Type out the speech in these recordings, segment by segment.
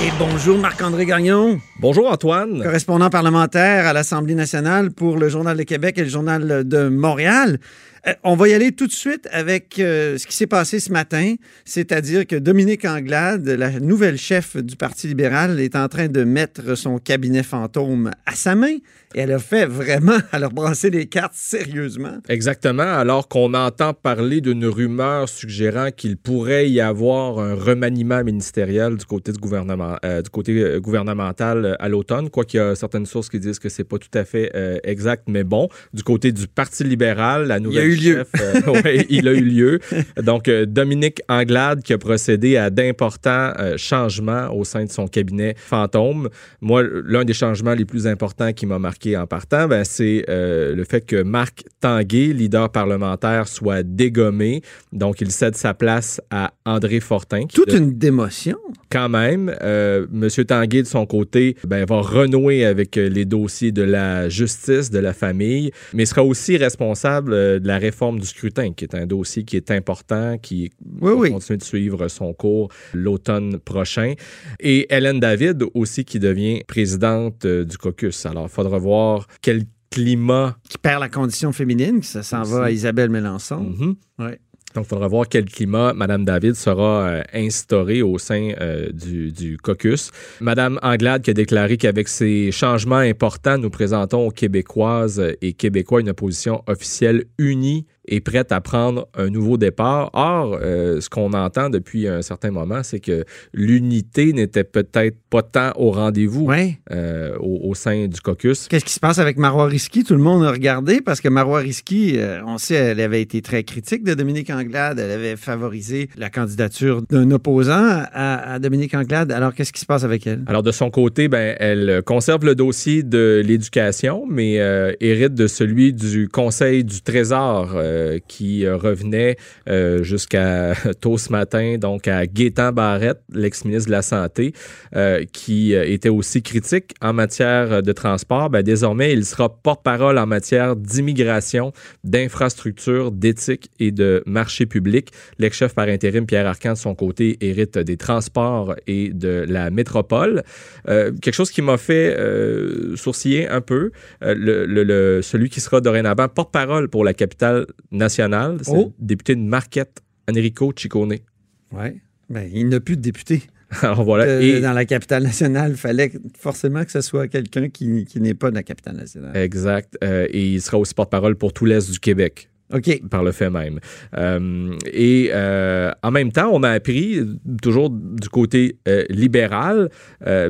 Et bonjour Marc-André Gagnon. Bonjour Antoine. Correspondant parlementaire à l'Assemblée nationale pour le Journal de Québec et le Journal de Montréal. Euh, on va y aller tout de suite avec euh, ce qui s'est passé ce matin, c'est-à-dire que Dominique Anglade, la nouvelle chef du Parti libéral, est en train de mettre son cabinet fantôme à sa main. Et elle a fait vraiment, elle a brasser les cartes sérieusement. Exactement, alors qu'on entend parler d'une rumeur suggérant qu'il pourrait y avoir un remaniement ministériel du côté, du gouvernement, euh, du côté gouvernemental à l'automne, quoi qu'il y a certaines sources qui disent que c'est pas tout à fait exact, mais bon, du côté du Parti libéral, la nouvelle eu lieu. Euh, il a eu lieu. Donc, euh, Dominique Anglade qui a procédé à d'importants euh, changements au sein de son cabinet fantôme. Moi, l'un des changements les plus importants qui m'a marqué en partant, ben, c'est le fait que Marc Tanguay, leader parlementaire, soit dégommé. Donc, il cède sa place à André Fortin. Toute une démotion. Quand même. Monsieur Tanguay, de son côté, ben, va renouer avec les dossiers de la justice, de la famille, mais sera aussi responsable de la réforme du scrutin, qui est un dossier qui est important, qui va continuer de suivre son cours l'automne prochain. Et Hélène David aussi, qui devient présidente euh, du caucus. Alors, il faudra voir quel climat... Qui perd la condition féminine, ça s'en va à Isabelle Mélenchon. Mm donc, il faudra voir quel climat Mme David sera euh, instauré au sein euh, du, caucus. Mme Anglade qui a déclaré qu'avec ces changements importants, nous présentons aux Québécoises et Québécois une opposition officielle unie est prête à prendre un nouveau départ. Or, euh, ce qu'on entend depuis un certain moment, c'est que l'unité n'était peut-être pas tant au rendez-vous euh, au, sein du caucus. Qu'est-ce qui se passe avec Marois Risky? Tout le monde a regardé parce que Marois Risky, euh, on sait, elle avait été très critique de Dominique Anglade. Elle avait favorisé la candidature d'un opposant à, Dominique Anglade. Alors, qu'est-ce qui se passe avec elle? Alors, de son côté, ben, elle conserve le dossier de l'éducation, mais hérite de celui du Conseil du Trésor qui euh, revenait euh, jusqu'à tôt ce matin, donc à Gaétan Barrette, l'ex-ministre de la Santé, qui était aussi critique en matière de transport. Ben, désormais, il sera porte-parole en matière d'immigration, d'infrastructure, d'éthique et de marché public. L'ex-chef par intérim, Pierre Arcan, de son côté, hérite des transports et de la métropole. quelque chose qui m'a fait sourciller un peu, celui qui sera dorénavant porte-parole pour la capitale national, c'est oh. le député de Marquette, Enrico Ciccone. Oui. Ben, il n'a plus de député. Alors voilà. Et dans la capitale nationale, il fallait forcément que ce soit quelqu'un qui, n'est pas de la capitale nationale. Exact. Euh, et il sera aussi porte-parole pour tout l'Est du Québec. Par le fait même. Euh, et euh, en même temps, on a appris, toujours du côté euh, libéral,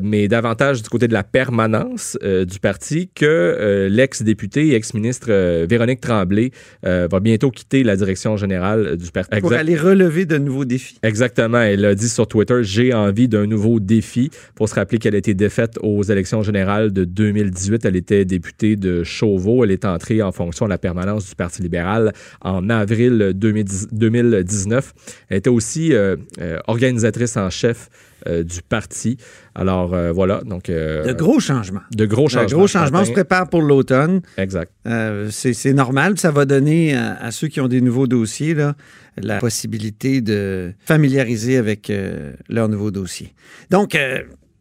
mais davantage du côté de la permanence du parti, que l'ex-député et ex-ministre Véronique Tremblay va bientôt quitter la direction générale du parti. Pour aller relever de nouveaux défis. Exactement. Elle a dit sur Twitter J'ai envie d'un nouveau défi. Pour se rappeler qu'elle a été défaite aux élections générales de 2018. Elle était députée de Chauveau. Elle est entrée en fonction de la permanence du Parti libéral en avril 2019. Elle était aussi euh, euh, organisatrice en chef euh, du parti. Alors voilà, donc... de gros changements. De gros changements. De gros changements. On se prépare pour l'automne. Exact. c'est normal. Ça va donner à, ceux qui ont des nouveaux dossiers là, la possibilité de familiariser avec leurs nouveaux dossiers. Donc,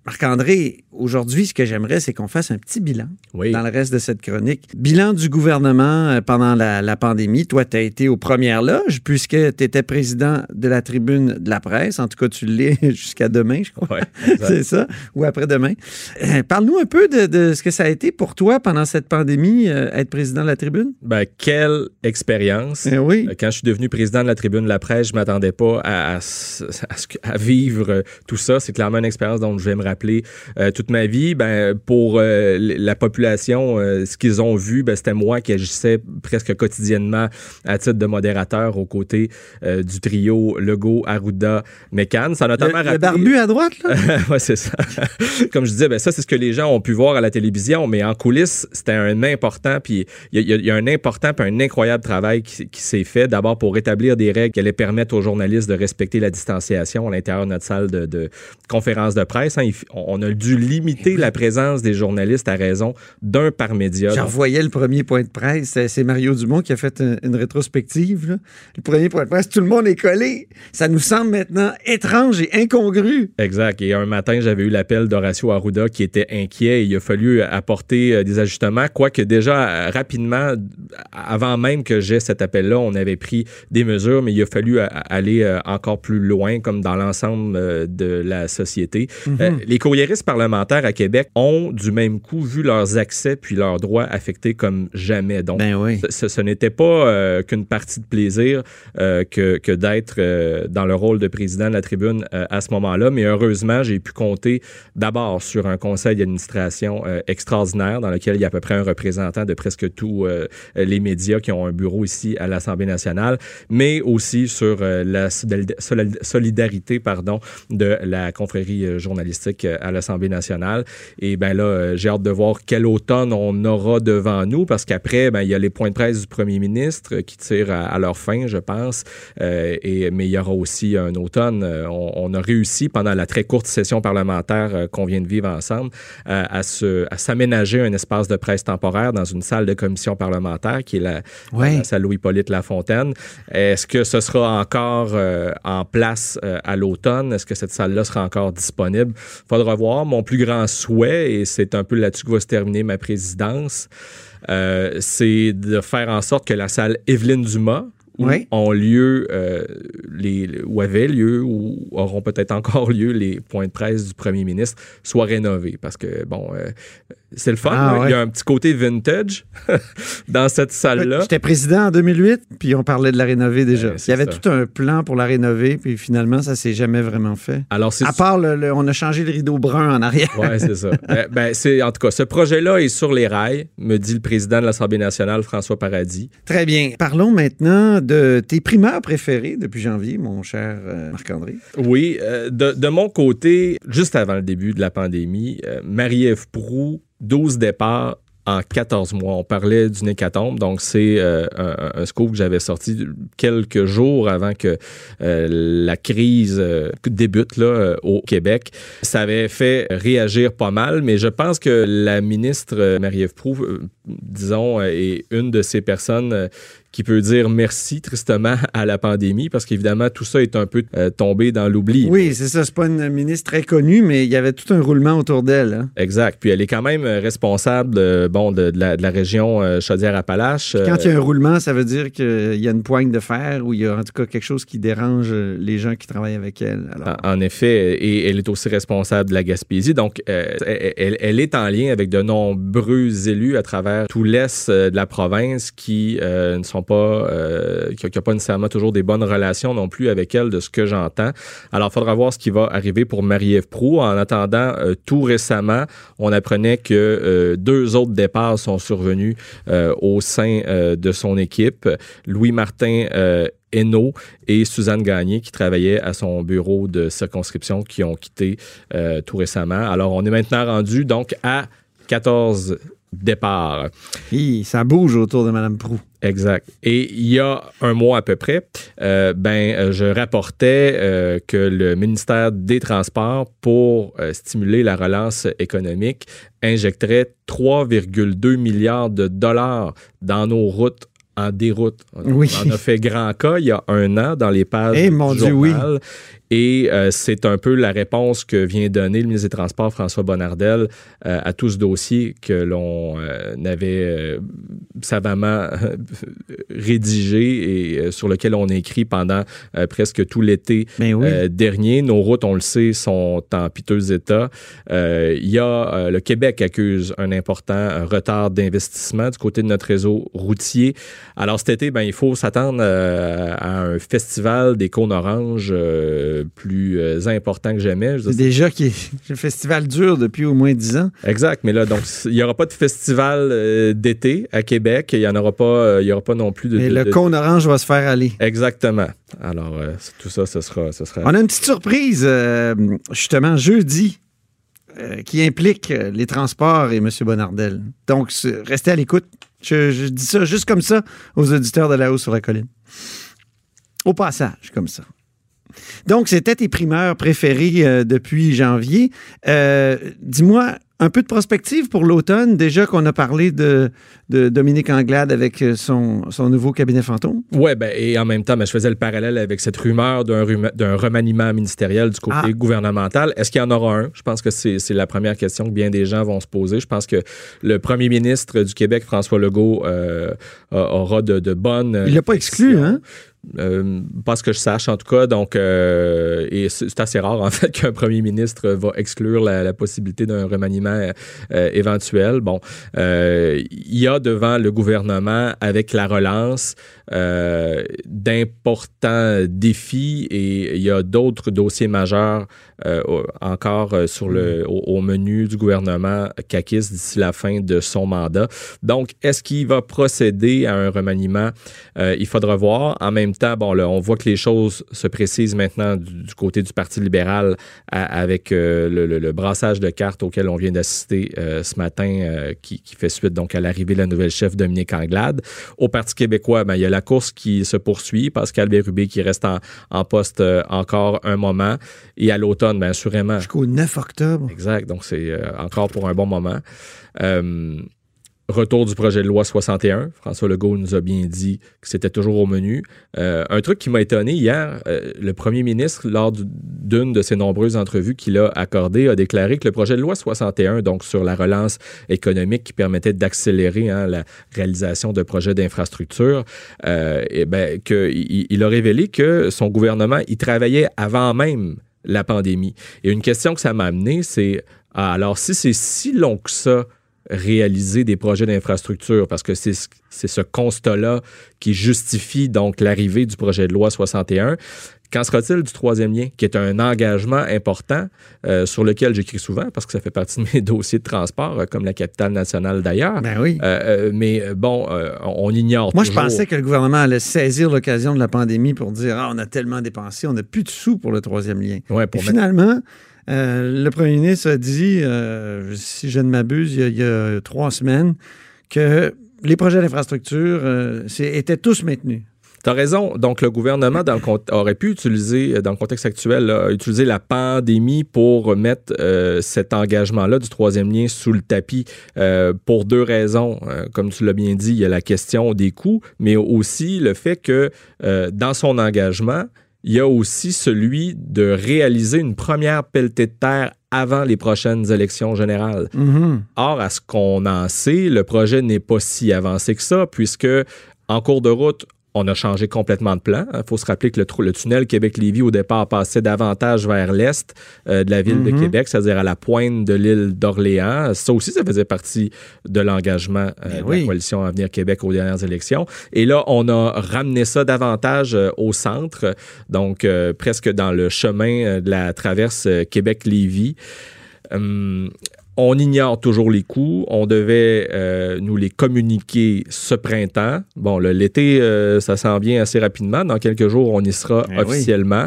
Marc-André, aujourd'hui, ce que j'aimerais, c'est qu'on fasse un petit bilan dans le reste de cette chronique. Bilan du gouvernement euh, pendant la, pandémie. Toi, tu as été aux premières loges puisque tu étais président de la tribune de la presse. En tout cas, tu l'es jusqu'à demain, je crois. c'est ça, ou après-demain. Euh, parle-nous un peu de, ce que ça a été pour toi pendant cette pandémie, euh, être président de la tribune. Ben, quelle expérience. Eh oui. Quand je suis devenu président de la tribune de la presse, je m'attendais pas à, à, vivre tout ça. C'est clairement une expérience dont je vais me rappeler euh, toute ma vie, ben, pour euh, la population, euh, ce qu'ils ont vu, ben, c'était moi qui agissais presque quotidiennement à titre de modérateur aux côtés du trio Legault, Arruda, McCann. Ça a notamment le, le barbu à droite, là? oui, c'est ça. Comme je disais, ben, ça, c'est ce que les gens ont pu voir à la télévision, mais en coulisses, c'était un important, puis il y, a un important puis un incroyable travail qui, s'est fait, d'abord pour rétablir des règles qui allaient permettre aux journalistes de respecter la distanciation à l'intérieur de notre salle de, conférence de presse. Hein on a dû limiter la présence des journalistes à raison d'un par média. J'en voyais le premier point de presse. C'est Mario Dumont qui a fait une, rétrospective. Le premier point de presse, tout le monde est collé. Ça nous semble maintenant étrange et incongru. Exact. Et un matin, j'avais eu l'appel d'Horacio Arruda qui était inquiet. il a fallu apporter euh, des ajustements, quoique déjà euh, rapidement, avant même que j'ai cet appel-là, on avait pris des mesures, mais il a fallu aller encore plus loin, comme dans l'ensemble de la société. Mhm. Les courriéristes parlementaires à Québec ont du même coup vu leurs accès puis leurs droits affectés comme jamais. Donc, ben ce, n'était pas euh, qu'une partie de plaisir euh, que, que d'être euh, dans le rôle de président de la tribune à ce moment-là. Mais heureusement, j'ai pu compter d'abord sur un conseil d'administration extraordinaire dans lequel il y a à peu près un représentant de presque tous les médias qui ont un bureau ici à l'Assemblée nationale, mais aussi sur la solidarité pardon, de la confrérie journalistique à l'Assemblée nationale. Et ben là, euh, j'ai hâte de voir quel automne on aura devant nous parce qu'après, ben, il y a les points de presse du premier ministre qui tirent à, leur fin, je pense. Euh, et, mais il y aura aussi un automne. Euh, on, a réussi pendant la très courte session parlementaire qu'on vient de vivre ensemble à, à s'aménager un espace de presse temporaire dans une salle de commission parlementaire qui est la, la salle Louis-Polyte Lafontaine. Est-ce que ce sera encore en place à l'automne? Est-ce que cette salle-là sera encore disponible? Faudra voir. Mon plus grand souhait, et c'est un peu là-dessus que va se terminer ma présidence, euh, c'est de faire en sorte que la salle Evelyne Dumas, où ont lieu euh, les, où avaient lieu ou auront peut-être encore lieu les points de presse du premier ministre soient rénovés parce que bon euh, c'est le fun. Ah, Il y a un petit côté vintage dans cette salle-là. J'étais président en 2008, puis on parlait de la rénover déjà. Il y avait tout un plan pour la rénover, puis finalement, ça s'est jamais vraiment fait. Alors, à part, le, on a changé le rideau brun en arrière. oui, c'est ça. ben, ben c'est, en tout cas, ce projet-là est sur les rails, me dit le président de l'Assemblée nationale, François Paradis. Très bien. Parlons maintenant de tes primeurs préférés depuis janvier, mon cher euh, Marc-André? Oui, euh, de, mon côté, juste avant le début de la pandémie, euh, Marie-Ève Proux 12 départs en 14 mois. On parlait d'une hécatombe, donc c'est un, scoop que j'avais sorti quelques jours avant que la crise débute au Québec. Ça avait fait réagir pas mal, mais je pense que la ministre Marie-Ève Proux, disons, est une de ces personnes qui peut dire merci tristement à la pandémie parce qu'évidemment, tout ça est un peu euh, tombé dans l'oubli. Oui, c'est ça. C'est pas une ministre très connue, mais il y avait tout un roulement autour d'elle. Hein. Exact. Puis elle est quand même responsable de, bon, de, la, région euh, Chaudière-Appalaches. Quand il y a un roulement, ça veut dire qu'il y a une poigne de fer ou il y a en tout cas quelque chose qui dérange les gens qui travaillent avec elle. En, effet, et elle est aussi responsable de la Gaspésie. Donc, euh, elle, elle, est en lien avec de nombreux élus à travers tout l'est de la province qui ne sont pas, euh, qui n'a pas nécessairement toujours des bonnes relations non plus avec elle, de ce que j'entends. Alors, il faudra voir ce qui va arriver pour Marie-Ève Proux. En attendant, euh, tout récemment, on apprenait que euh, deux autres départs sont survenus au sein de son équipe. Louis-Martin Hainaut et Suzanne Gagné qui travaillaient à son bureau de circonscription qui ont quitté tout récemment. Alors, on est maintenant rendu donc à 14 départs. ça bouge autour de Mme Prou. Exact. Et il y a un mois à peu près, euh, ben, euh, je rapportais euh, que le ministère des Transports, pour stimuler la relance économique, injecterait 3,2 milliards de dollars dans nos routes en déroute. Oui. On a fait grand cas il y a un an dans les pages hey, eh, mon du journal. Et euh, c'est un peu la réponse que vient donner le ministre des Transports, François Bonnardel, euh, à tout ce dossier que l'on euh, avait savamment rédigé et sur lequel on a écrit pendant presque tout l'été ben dernier. Nos routes, on le sait, sont en piteux état. Il y a le Québec accuse un important retard d'investissement du côté de notre réseau routier. Alors cet été, ben, il faut s'attendre à un festival des cônes oranges plus euh, important que jamais. C'est déjà qui le festival dure depuis au moins dix ans. Exact, mais là, donc, il n'y aura pas de festival euh, d'été à Québec. Il n'y en aura pas, euh, il y aura pas non plus de. Mais le cône orange va se faire aller. Exactement. Alors, tout ça, ce sera, ce sera. On a une petite surprise, justement, jeudi. qui implique les transports et M. Bonardel. Donc, restez à l'écoute. Je, je, dis ça juste comme ça aux auditeurs de la haut sur la colline. Au passage, comme ça. Donc, c'était tes primeurs préférés depuis janvier. Dis-moi, un peu de prospective pour l'automne, déjà qu'on a parlé de, de, Dominique Anglade avec son, son nouveau cabinet fantôme? Oui, ben, et en même temps, ben, je faisais le parallèle avec cette rumeur d'un, remaniement ministériel du côté ah. gouvernemental. Est-ce qu'il y en aura un? Je pense que c'est, la première question que bien des gens vont se poser. Je pense que le premier ministre du Québec, François Legault, euh, aura de, de bonnes... Il l'a pas exclu, hein? Euh, pas ce que je sache, en tout cas. Donc, euh, et c'est assez rare, en fait, qu'un premier ministre va exclure la, possibilité d'un remaniement euh, éventuel. Bon, il y a devant le gouvernement, avec la relance, d'importants défis et il y a d'autres dossiers majeurs encore sur le, mm. au, menu du gouvernement CACIS d'ici la fin de son mandat. Donc, est-ce qu'il va procéder à un remaniement? il faudra voir. En même temps, bon, on voit que les choses se précisent maintenant du, côté du Parti libéral avec euh, le, brassage de cartes auquel on vient d'assister euh, ce matin, euh, qui, fait suite donc à l'arrivée de la nouvelle chef Dominique Anglade. Au Parti québécois, ben, il y a la course qui se poursuit. Pascal Bérubé qui reste en, poste encore un moment. Et à l'automne, bien assurément. Jusqu'au 9 octobre. Exact. Donc, c'est encore pour un bon moment. Retour du projet de loi 61. François Legault nous a bien dit que c'était toujours au menu. Euh, un truc qui m'a étonné hier, euh, le premier ministre, lors d'une de ses nombreuses entrevues qu'il a accordées, a déclaré que le projet de loi 61, donc sur la relance économique qui permettait d'accélérer hein, la réalisation de projets d'infrastructure, euh, et ben, il, a révélé que son gouvernement y travaillait avant même la pandémie. Et une question que ça m'a amené, c'est ah, alors si c'est si long que ça, réaliser des projets d'infrastructure parce que c'est ce constat-là qui justifie donc l'arrivée du projet de loi 61. Qu'en sera-t-il du troisième lien, qui est un engagement important euh, sur lequel j'écris souvent parce que ça fait partie de mes dossiers de transport, euh, comme la capitale nationale d'ailleurs? Ben oui. Euh, mais bon, on ignore. Moi, je pensais que le gouvernement allait saisir l'occasion de la pandémie pour dire ah, on a tellement dépensé, on n'a plus de sous pour le troisième lien. Ouais, pour finalement, euh, le premier ministre a dit, euh, si je ne m'abuse, il, y a trois semaines, que les projets d'infrastructure euh, étaient tous maintenus. Tu as raison. Donc, le gouvernement aurait pu utiliser, dans le contexte actuel, utiliser la pandémie pour mettre cet engagement-là du troisième lien sous le tapis pour deux raisons. comme tu l'as bien dit, il y a la question des coûts, mais aussi le fait que dans son engagement, il y a aussi celui de réaliser une première pelletée de terre avant les prochaines élections générales. Mm-hmm. Or, à ce qu'on en sait, le projet n'est pas si avancé que ça, puisque en cours de route, on a changé complètement de plan. Il faut se rappeler que le, tunnel Québec-Lévis, au départ, passait davantage vers l'est euh, de la ville de mhm. Québec, c'est-à-dire à la pointe de l'île d'Orléans. Ça aussi, ça faisait partie de l'engagement euh, ben de la coalition Avenir Québec aux dernières élections. Et là, on a ramené ça davantage euh, au centre, donc presque dans le chemin de la traverse Québec-Lévis. Hum, on ignore toujours les coûts. On devait euh, nous les communiquer ce printemps. Bon, l'été, euh, ça s'en vient assez rapidement. Dans quelques jours, on y sera eh officiellement.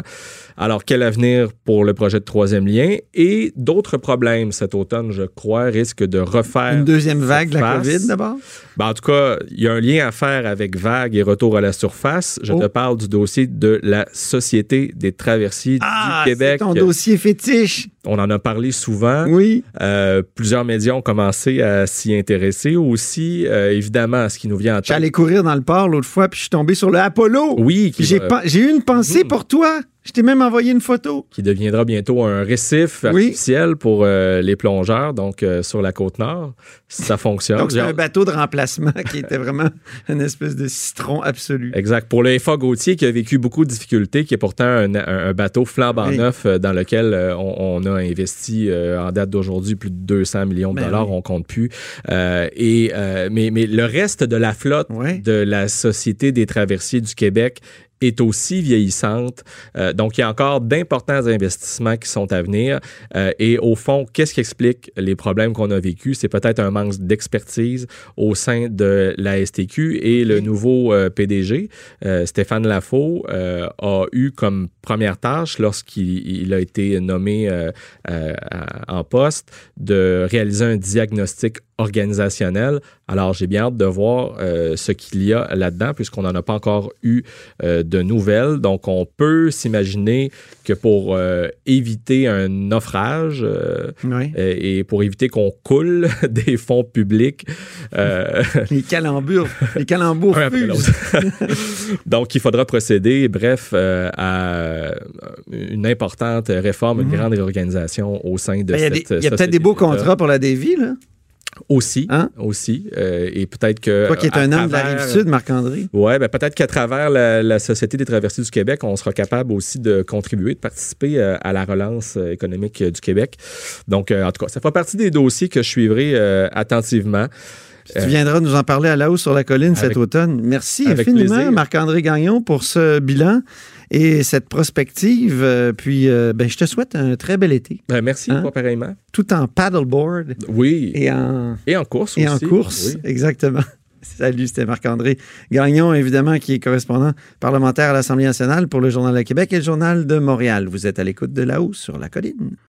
Alors, quel avenir pour le projet de troisième lien? Et d'autres problèmes cet automne, je crois, risquent de refaire. Une deuxième vague de la COVID d'abord? Ben, en tout cas, il y a un lien à faire avec vague et retour à la surface. Je te oh. parle du dossier de la Société des traversiers ah, du Québec. C'est ton dossier fétiche. On en a parlé souvent. Oui. Euh, plusieurs médias ont commencé à s'y intéresser aussi. Euh, évidemment, ce qui nous vient en tête. J'allais courir dans le port l'autre fois, puis je suis tombé sur le Apollo. Oui. J'ai eu une pensée mhm. pour toi. Je t'ai même envoyé une photo. Qui deviendra bientôt un récif artificiel pour euh, les plongeurs, donc euh, sur la côte nord. Ça fonctionne. donc, c'est un bateau de remplacement qui était vraiment une espèce de citron absolu. Exact. Pour le FA Gauthier, qui a vécu beaucoup de difficultés, qui est pourtant un, bateau flambant neuf euh, dans lequel on, a investi en date d'aujourd'hui plus de 200 millions de ben dollars, on compte plus. et, mais, mais le reste de la flotte de la Société des traversiers du Québec est aussi vieillissante. Euh, donc, il y a encore d'importants investissements qui sont à venir. Euh, et au fond, qu'est-ce qui explique les problèmes qu'on a vécus? C'est peut-être un manque d'expertise au sein de la STQ et le nouveau euh, PDG, Stéphane Lafaux, a eu comme première tâche lorsqu'il a été nommé en poste de réaliser un diagnostic organisationnel. Alors, j'ai bien hâte de voir euh, ce qu'il y a là-dedans, puisqu'on n'en a pas encore eu euh, de nouvelles. Donc, on peut s'imaginer que pour euh, éviter un naufrage oui. et pour éviter qu'on coule des fonds publics... les calambures, les calembours Donc, il faudra procéder, bref, à une importante réforme, une mhm. grande réorganisation au sein de ben, cette Il y a, peut-être des beaux contrats pour la Davy, là? Aussi, hein? aussi. Euh, et peut-être que... Toi qui es un homme de la Rive-Sud, Marc-André? Oui, ben peut-être qu'à travers la, Société des traversées du Québec, on sera capable aussi de contribuer, de participer euh, à la relance euh, économique du Québec. Donc, en tout cas, ça fera partie des dossiers que je suivrai attentivement. Tu viendras nous en parler à la hausse sur la colline cet automne. Merci infiniment, Marc-André Gagnon, pour ce bilan et cette prospective. Euh, puis, euh, ben, je te souhaite un très bel été. Ben, merci, hein? pareillement. Tout en paddleboard. Oui. Et en, et en course et aussi. en course, exactement. Salut, c'était Marc-André Gagnon, évidemment, qui est correspondant parlementaire à l'Assemblée nationale pour le Journal de Québec et le Journal de Montréal. Vous êtes à l'écoute de là-haut sur la colline.